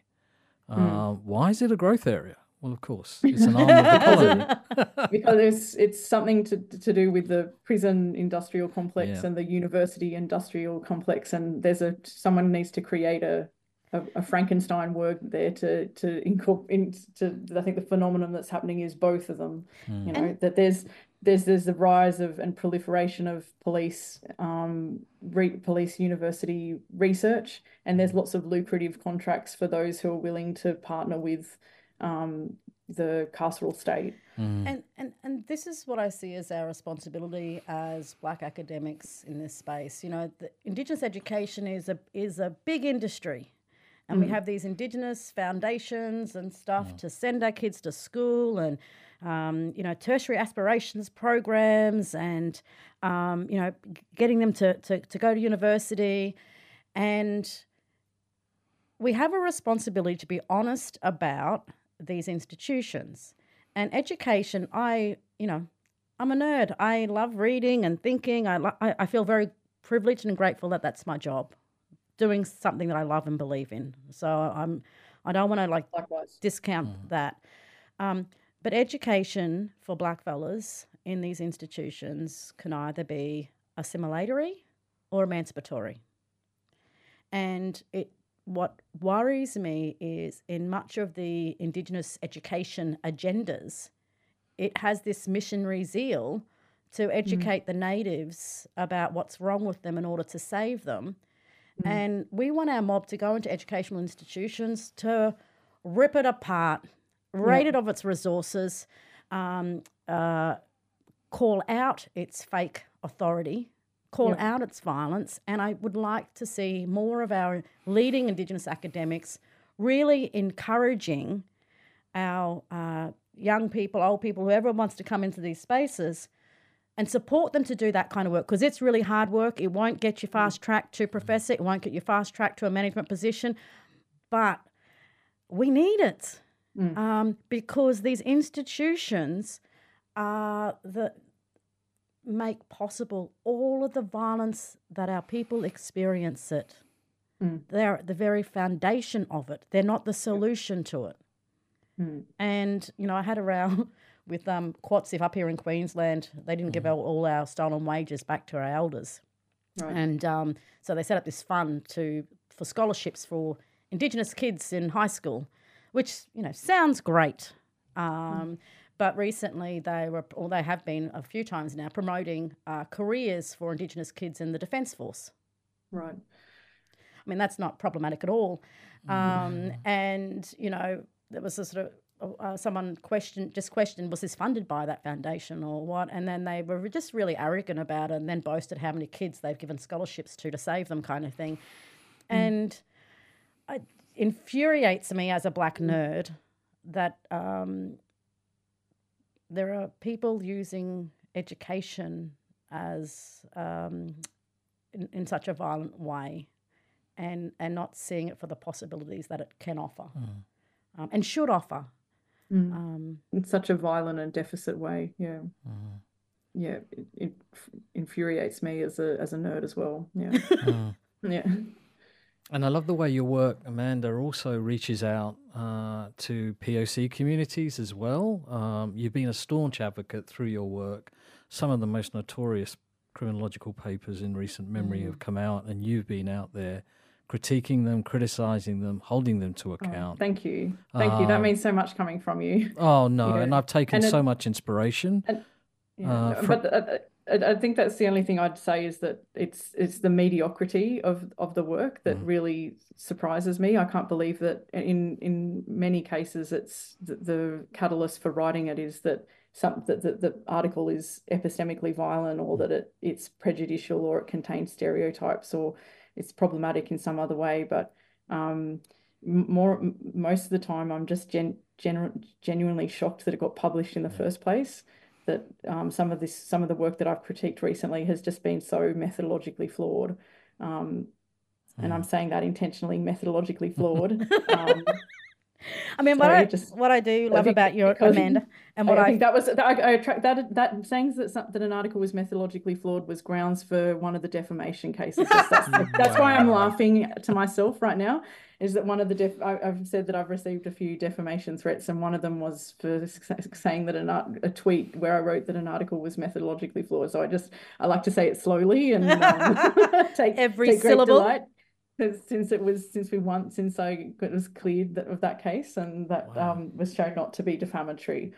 Uh, hmm. Why is it a growth area? Well, of course, <laughs> it's an arm of the colony. <laughs> because it's it's something to to do with the prison industrial complex Yeah. and the university industrial complex, and there's a someone needs to create a a, a Frankenstein word there to to incorporate into I think the phenomenon that's happening is both of them. Hmm. You know that there's there's there's the rise of and proliferation of police um re, police university research, and there's lots of lucrative contracts for those who are willing to partner with um the carceral state. And, and and this is what I see as our responsibility as black academics in this space. You know, the Indigenous education is a is a big industry, and we have these Indigenous foundations and stuff to send our kids to school, and um, you know, tertiary aspirations programs, and um, you know, getting them to, to to go to university, and we have a responsibility to be honest about these institutions. And education i you know i'm a nerd. I love reading and thinking. I lo- I, I feel very privileged and grateful that that's my job doing something that i love and believe in. So i'm i don't want to like Likewise. discount that. Um, but education for black fellas in these institutions can either be assimilatory or emancipatory. And it what worries me is in much of the Indigenous education agendas, it has this missionary zeal to mm. educate the natives about what's wrong with them in order to save them. Mm. And we want our mob to go into educational institutions to rip it apart, rate it of its resources, um, uh, call out its fake authority, call out its violence, and I would like to see more of our leading Indigenous academics really encouraging our uh, young people, old people, whoever wants to come into these spaces and support them to do that kind of work because it's really hard work. It won't get you fast track to professor, it won't get you fast track to a management position, but we need it um, because these institutions are the make possible all of the violence that our people experience it. They're at the very foundation of it. They're not the solution to it. And you know, I had a row <laughs> with um, QATSIF up here in Queensland. They didn't give all, all our stolen wages back to our elders, Right. and um, so they set up this fund to for scholarships for Indigenous kids in high school, which you know sounds great. Um, But recently, they were, or they have been a few times now, promoting uh, careers for Indigenous kids in the Defence Force. Right. I mean, that's not problematic at all. Um, and you know, there was a sort of uh, someone questioned, just questioned, was this funded by that foundation or what? And then they were just really arrogant about it, and then boasted how many kids they've given scholarships to to save them, kind of thing. And it infuriates me as a black nerd that um, there are people using education as um, in, in such a violent way and and not seeing it for the possibilities that it can offer. um, and should offer. Mm. Um, in such a violent and deficit way. Yeah, Mm. yeah, it, it infuriates me as a as a nerd as well. Yeah, <laughs> Mm. yeah. And I love the way your work, Amanda, also reaches out uh, to POC communities as well. Um, you've been a staunch advocate through your work. Some of the most notorious criminological papers in recent memory have come out, and you've been out there critiquing them, criticizing them, holding them to Oh, account. thank you, thank you. That Um, means so much coming from you. Oh no, <laughs> you know, and I've taken and it- so much inspiration. Yeah, Uh, no, fr- but uh, I, I think that's the only thing I'd say is that it's it's the mediocrity of of the work that mm. really surprises me. I can't believe that in in many cases it's the, the catalyst for writing it is that some that the, the article is epistemically violent or mm. that it it's prejudicial or it contains stereotypes or it's problematic in some other way. But um, more most of the time I'm just gen, genu- genuinely shocked that it got published in the mm. first place that um, some of this, some of the work that I've critiqued recently has just been so methodologically flawed. Um, and I'm saying that intentionally methodologically flawed. <laughs> I mean, what Sorry, I just- what I do love think about your because- Amanda and what I I, think that was that I, I attract that that saying that some, that an article was methodologically flawed was grounds for one of the defamation cases. That's that's <laughs> why I'm laughing to myself right now. Is that one of the def? I, I've said that I've received a few defamation threats, and one of them was for saying that an art, a tweet where I wrote that an article was methodologically flawed. So I just I like to say it slowly and um, <laughs> take Every take great syllable. Delight. 'Cause Since it was since we won since I it was cleared that, of that case and that Wow. um, was shown not to be defamatory.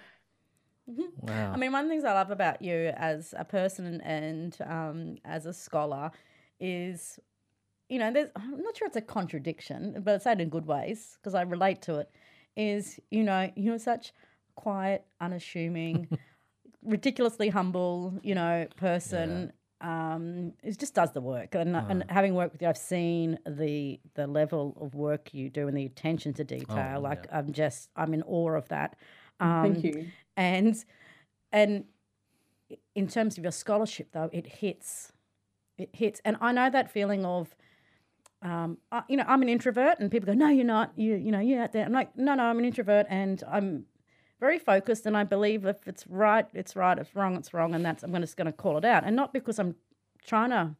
Wow. I mean, one of the things I love about you as a person and um, as a scholar is, you know, there's I'm not sure it's a contradiction, but it's said in good ways because I relate to it. Is you know you're such quiet, unassuming, <laughs> ridiculously humble, you know, person. Um, it just does the work, and and having worked with you, I've seen the the level of work you do and the attention to detail. like I'm just I'm in awe of that. Um, Thank you. and and in terms of your scholarship though it hits it hits and i know that feeling of um, I, you know i'm an introvert and people go no you're not you you know you're out there i'm like no no i'm an introvert and i'm very focused and i believe if it's right it's right. If it's wrong it's wrong and that's i'm just going to call it out. And not because i'm trying to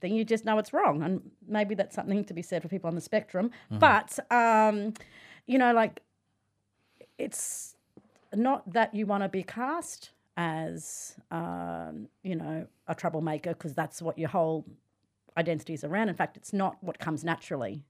then you just know it's wrong and maybe that's something to be said for people on the spectrum. But um, you know like it's not that you want to be cast as um, you know a troublemaker because that's what your whole identity is around. In fact it's not what comes naturally.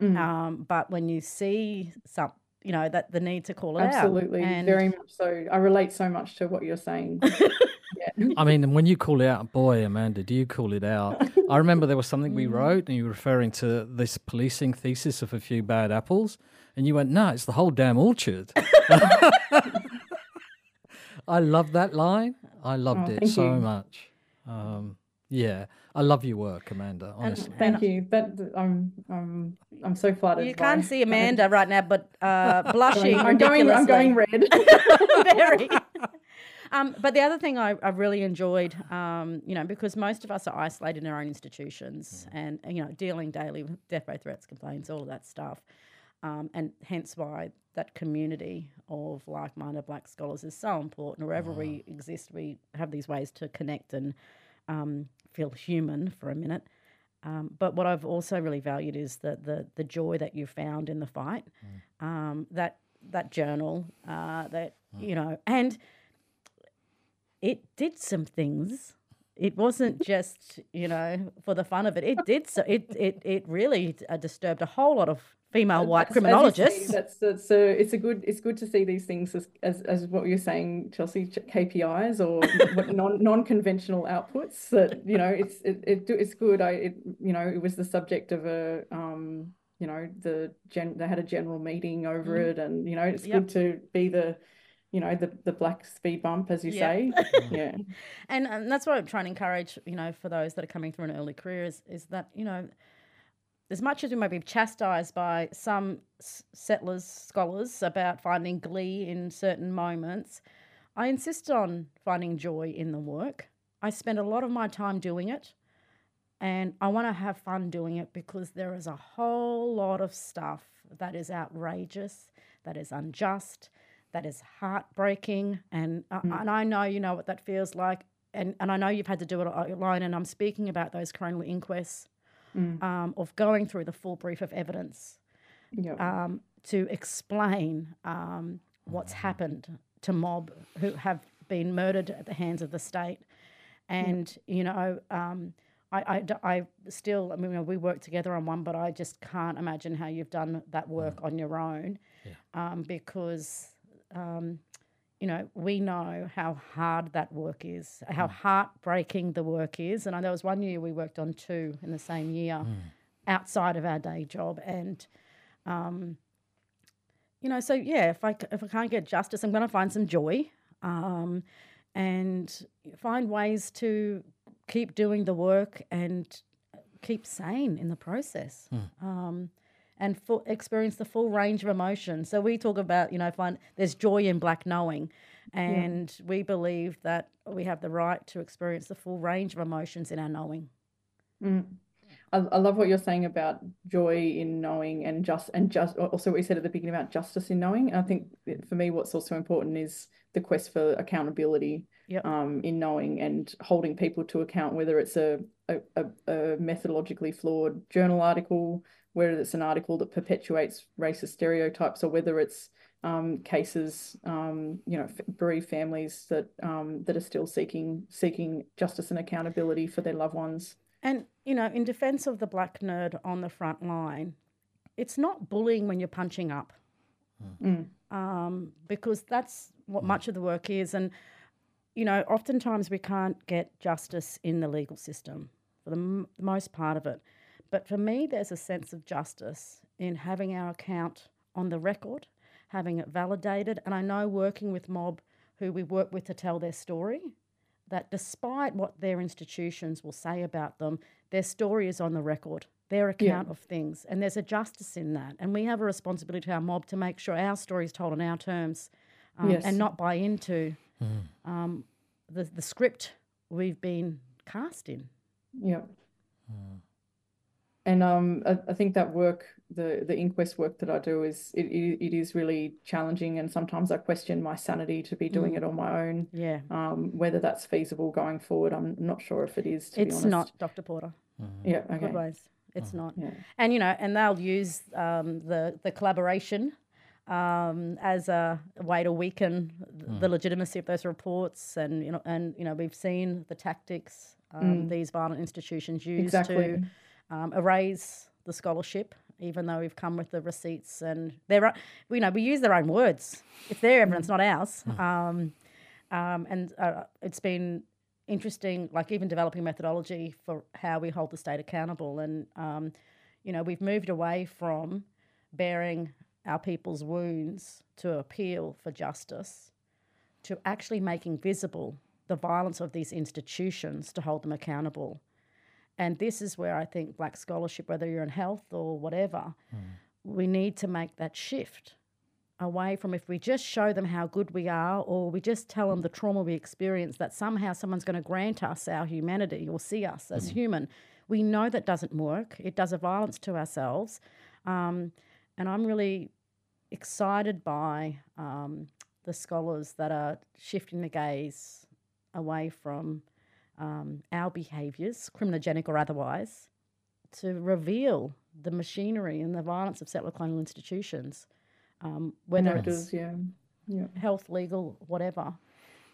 Mm. um, but when you see some you know that the need to call it out Absolutely, and very much so. I relate so much to what you're saying. <laughs> yeah. I mean, when you call it out, boy, Amanda, do you call it out? I remember there was something <laughs> Mm. we wrote, and you were referring to this policing thesis of a few bad apples, and you went, "No, it's the whole damn orchard." <laughs> I love that line. I loved Oh, it so you. much. Um, yeah, I love your work, Amanda. Honestly, Thank you. That I'm I'm I'm so flattered. you can't see amanda right now but uh, <laughs> blushing I'm going. I'm going red. <laughs> <laughs> very. Um, but the other thing I, I really enjoyed, um, you know, because most of us are isolated in our own institutions and, and, you know, dealing daily with death row threats, complaints, all of that stuff. Um, and hence why that community of like minded black scholars is so important. Wherever we exist, we have these ways to connect and um, feel human for a minute. Um, but what I've also really valued is the, the, the joy that you found in the fight, um, that that journal, uh, that you know, and it did some things. It wasn't <laughs> just you know for the fun of it. It did so. It it it really uh, disturbed a whole lot of female white That's- as say, criminologists. That's that's a it's a good it's good to see these things as as, as what you're saying, Chelsea KPIs or <laughs> non non conventional outputs. That you know it's it, it it's good. I it you know it was the subject of a um you know the gen they had a general meeting over it, and you know it's Mm. Yep. good to be the you know the the black speed bump as you Yeah. say. <laughs> Yeah. and, and that's what I'm trying to encourage, you know, for those that are coming through an early career is, is that, you know, as much as we might be chastised by some settlers, scholars about finding glee in certain moments, I insist on finding joy in the work. I spend a lot of my time doing it and I want to have fun doing it because there is a whole lot of stuff that is outrageous, that is unjust, that is heartbreaking. And, uh, and I know you know what that feels like. And, and I know you've had to do it alone. And I'm speaking about those coronial inquests um, of going through the full brief of evidence Yep. um, to explain um, what's happened to mob who have been murdered at the hands of the state. And, you know, um, I, I d- I still, I mean, we work together on one, but I just can't imagine how you've done that work on your own um, because, um, you know, we know how hard that work is, how heartbreaking the work is. And I, know there was one year we worked on two in the same year outside of our day job. And, um, you know, so yeah, if I, if I can't get justice, I'm going to find some joy um, and find ways to keep doing the work and keep sane in the process. Um, and full, experience the full range of emotions. So we talk about, you know, find there's joy in black knowing, and we believe that we have the right to experience the full range of emotions in our knowing. Mm. I, I love what you're saying about joy in knowing and just and just also what you said at the beginning about justice in knowing. And I think for me, what's also important is the quest for accountability Yep. um, in knowing and holding people to account, whether it's a, a, a methodologically flawed journal article, whether it's an article that perpetuates racist stereotypes, or whether it's um, cases, um, you know, bereaved families that um, that are still seeking seeking justice and accountability for their loved ones. And, you know, in defense of the black nerd on the front line, it's not bullying when you're punching up, um, because that's what much of the work is. And, you know, oftentimes we can't get justice in the legal system for the m- most part of it. But for me, there's a sense of justice in having our account on the record, having it validated. And I know working with mob who we work with to tell their story, that despite what their institutions will say about them, their story is on the record, their account of things. And there's a justice in that. And we have a responsibility to our mob to make sure our story is told on our terms um, Yes. and not buy into um, the, the script we've been cast in. Yeah. And um, I, I think that work, the the inquest work that I do is it, it, it is really challenging, and sometimes I question my sanity to be doing it on my own. Yeah. Um, whether that's feasible going forward, I'm not sure if it is, to be It's honest. not, Dr. Porter. Yeah, okay. Good ways. It's not. Yeah. And, you know, and they'll use um, the, the collaboration um, as a way to weaken th- the legitimacy of those reports. And, you know, and, you know, we've seen the tactics um, these violent institutions use Exactly. to um, erase the scholarship, even though we've come with the receipts and they're, you know, we use their own words. It's their evidence, not ours. Um, um, and uh, it's been interesting, like even developing methodology for how we hold the state accountable. And, um, you know, we've moved away from bearing our people's wounds to appeal for justice to actually making visible the violence of these institutions to hold them accountable. And this is where I think black scholarship, whether you're in health or whatever, we need to make that shift away from if we just show them how good we are or we just tell them the trauma we experience that somehow someone's going to grant us our humanity or see us as human. We know that doesn't work. It does a violence to ourselves. Um, and I'm really excited by um, the scholars that are shifting the gaze away from um, our behaviours, criminogenic or otherwise, to reveal the machinery and the violence of settler colonial institutions, um, whether it's Narratives, yeah. Yeah. health, legal, whatever.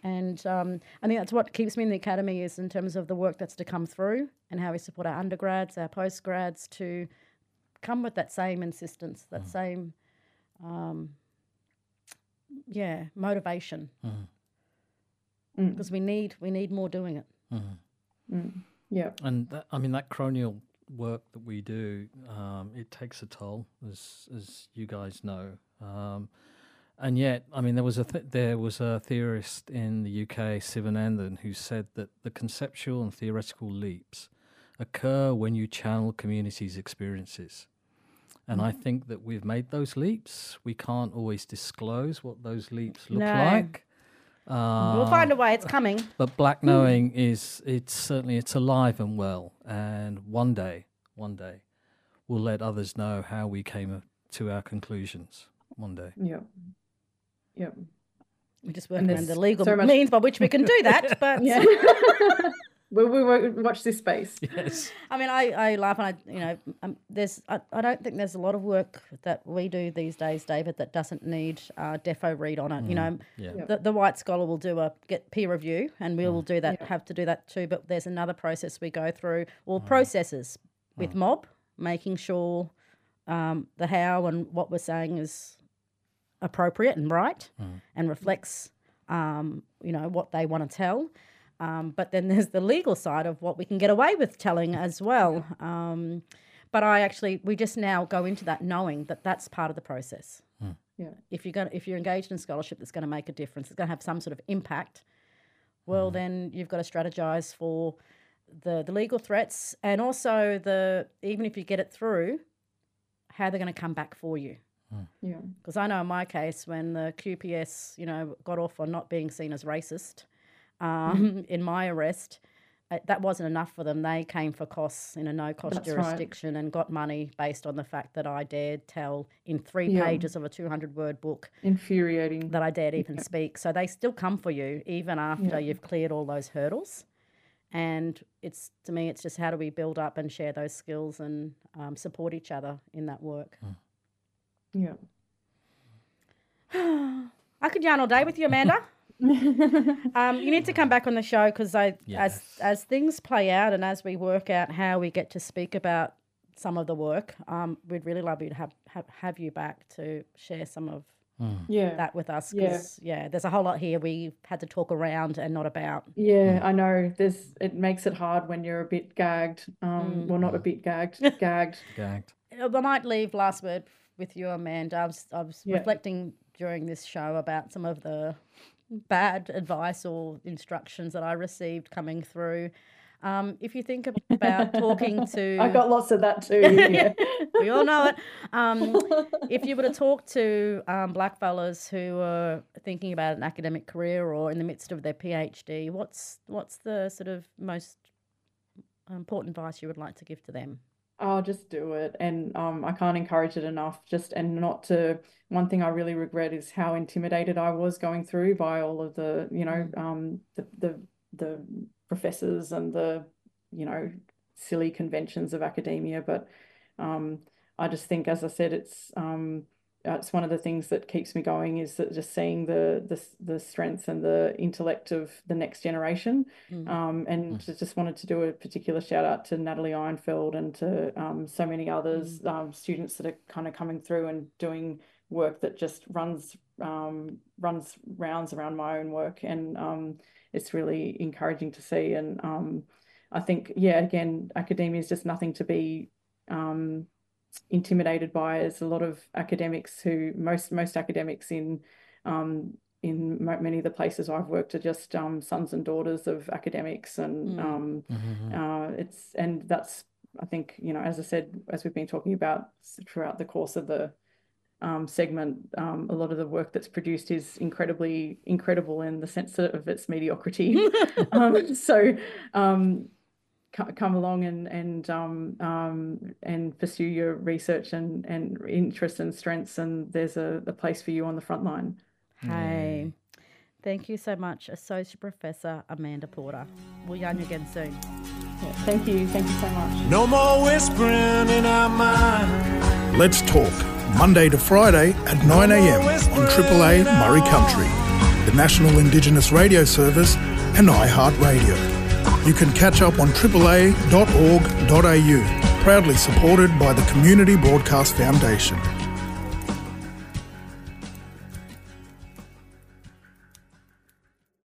And um, I think that's what keeps me in the academy is in terms of the work that's to come through and how we support our undergrads, our postgrads to come with that same insistence, that same, um, yeah, motivation. Mm. Because we need we need more doing it. Yeah. And that, I mean that coronial work that we do, um, it takes a toll, as as you guys know. Um, and yet, I mean, there was a th- there was a theorist in the UK, Sivanandan, who said that the conceptual and theoretical leaps occur when you channel communities' experiences. And I think that we've made those leaps. We can't always disclose what those leaps look No. like. We'll Uh, find a way. It's coming. but black knowing is it's certainly it's alive and well and one day one day we'll let others know how we came to our conclusions one day. Yeah. Yeah. We're just And working on the legal so means by which we can do that. <laughs> But Yeah. <laughs> we, we won't watch this space. <laughs> Yes. I mean, I, I laugh and I, you know, um, there's, I, I don't think there's a lot of work that we do these days, David, that doesn't need uh, defo read on it. You know, Yeah. Yeah. the, the white scholar will do a get peer review and we will do that, Yeah. have to do that too. But there's another process we go through, or processes with mob, making sure um, the how and what we're saying is appropriate and right and reflects, um, you know, what they want to tell. Um, but then there's the legal side of what we can get away with telling as well. Um, but I actually, we just now go into that knowing that that's part of the process. Yeah. If you're going, if you're engaged in scholarship that's going to make a difference, it's going to have some sort of impact. Well, then you've got to strategize for the the legal threats and also the even if you get it through, how they're going to come back for you. Yeah. Because I know in my case, when the QPS, you know, got off on not being seen as racist um, <laughs> in my arrest, uh, that wasn't enough for them. They came for costs in a no cost That's right. jurisdiction and got money based on the fact that I dared tell in three Yeah. pages of a 200 word book Infuriating. that I dared even speak. So they still come for you even after Yeah. you've cleared all those hurdles. And it's to me, it's just how do we build up and share those skills and um, support each other in that work. Yeah. <sighs> I could yarn all day with you, Amanda. <laughs> <laughs> um, you need to come back on the show because I, Yes. as as things play out and as we work out how we get to speak about some of the work, um, we'd really love you to have have, have you back to share some of Yeah. that with us. Because yeah. there's a whole lot here we've had to talk around and not about. Yeah, I know. There's it makes it hard when you're a bit gagged. Um, well, not a bit gagged, <laughs> gagged. Gagged. I might leave last word with you, Amanda. I was, I was Yeah. reflecting during this show about some of the bad advice or instructions that I received coming through. Um, if you think about talking <laughs> to, I got lots of that too. <laughs> Yeah. we all know it. Um, <laughs> if you were to talk to um, black fellas who are thinking about an academic career or in the midst of their PhD, what's what's the sort of most important advice you would like to give to them? I'll just do it. And um, I can't encourage it enough. Just and not to, one thing I really regret is how intimidated I was going through by all of the, you know, um, the, the, the professors and the, you know, silly conventions of academia. But um, I just think, as I said, it's, um, it's one of the things that keeps me going is that just seeing the the the strength and the intellect of the next generation. Um, and to- just wanted to do a particular shout out to Natalie Einfeld and to um, so many others, um, students that are kind of coming through and doing work that just runs um, runs rounds around my own work, and um, it's really encouraging to see. And um, I think, yeah, again, academia is just nothing to be um, intimidated by. is a lot of academics who most most academics in um, in many of the places I've worked are just um, sons and daughters of academics, and um, uh, it's and that's I think you know as I said as we've been talking about throughout the course of the um, segment, um, a lot of the work that's produced is incredibly incredible in the sense of its mediocrity. <laughs> <laughs> um, so um, co- come along and and um, um, and pursue your research and and interests and strengths, and there's a, a place for you on the front line. Hey, thank you so much, Associate Professor Amanda Porter. We'll yarn you again soon. Yeah, thank you, thank you so much. No more whispering in our mind. Let's Talk, Monday to Friday at 9am on Triple A Murri Country, the National Indigenous Radio Service and iHeartRadio. You can catch up on AAA.org.au, proudly supported by the Community Broadcast Foundation.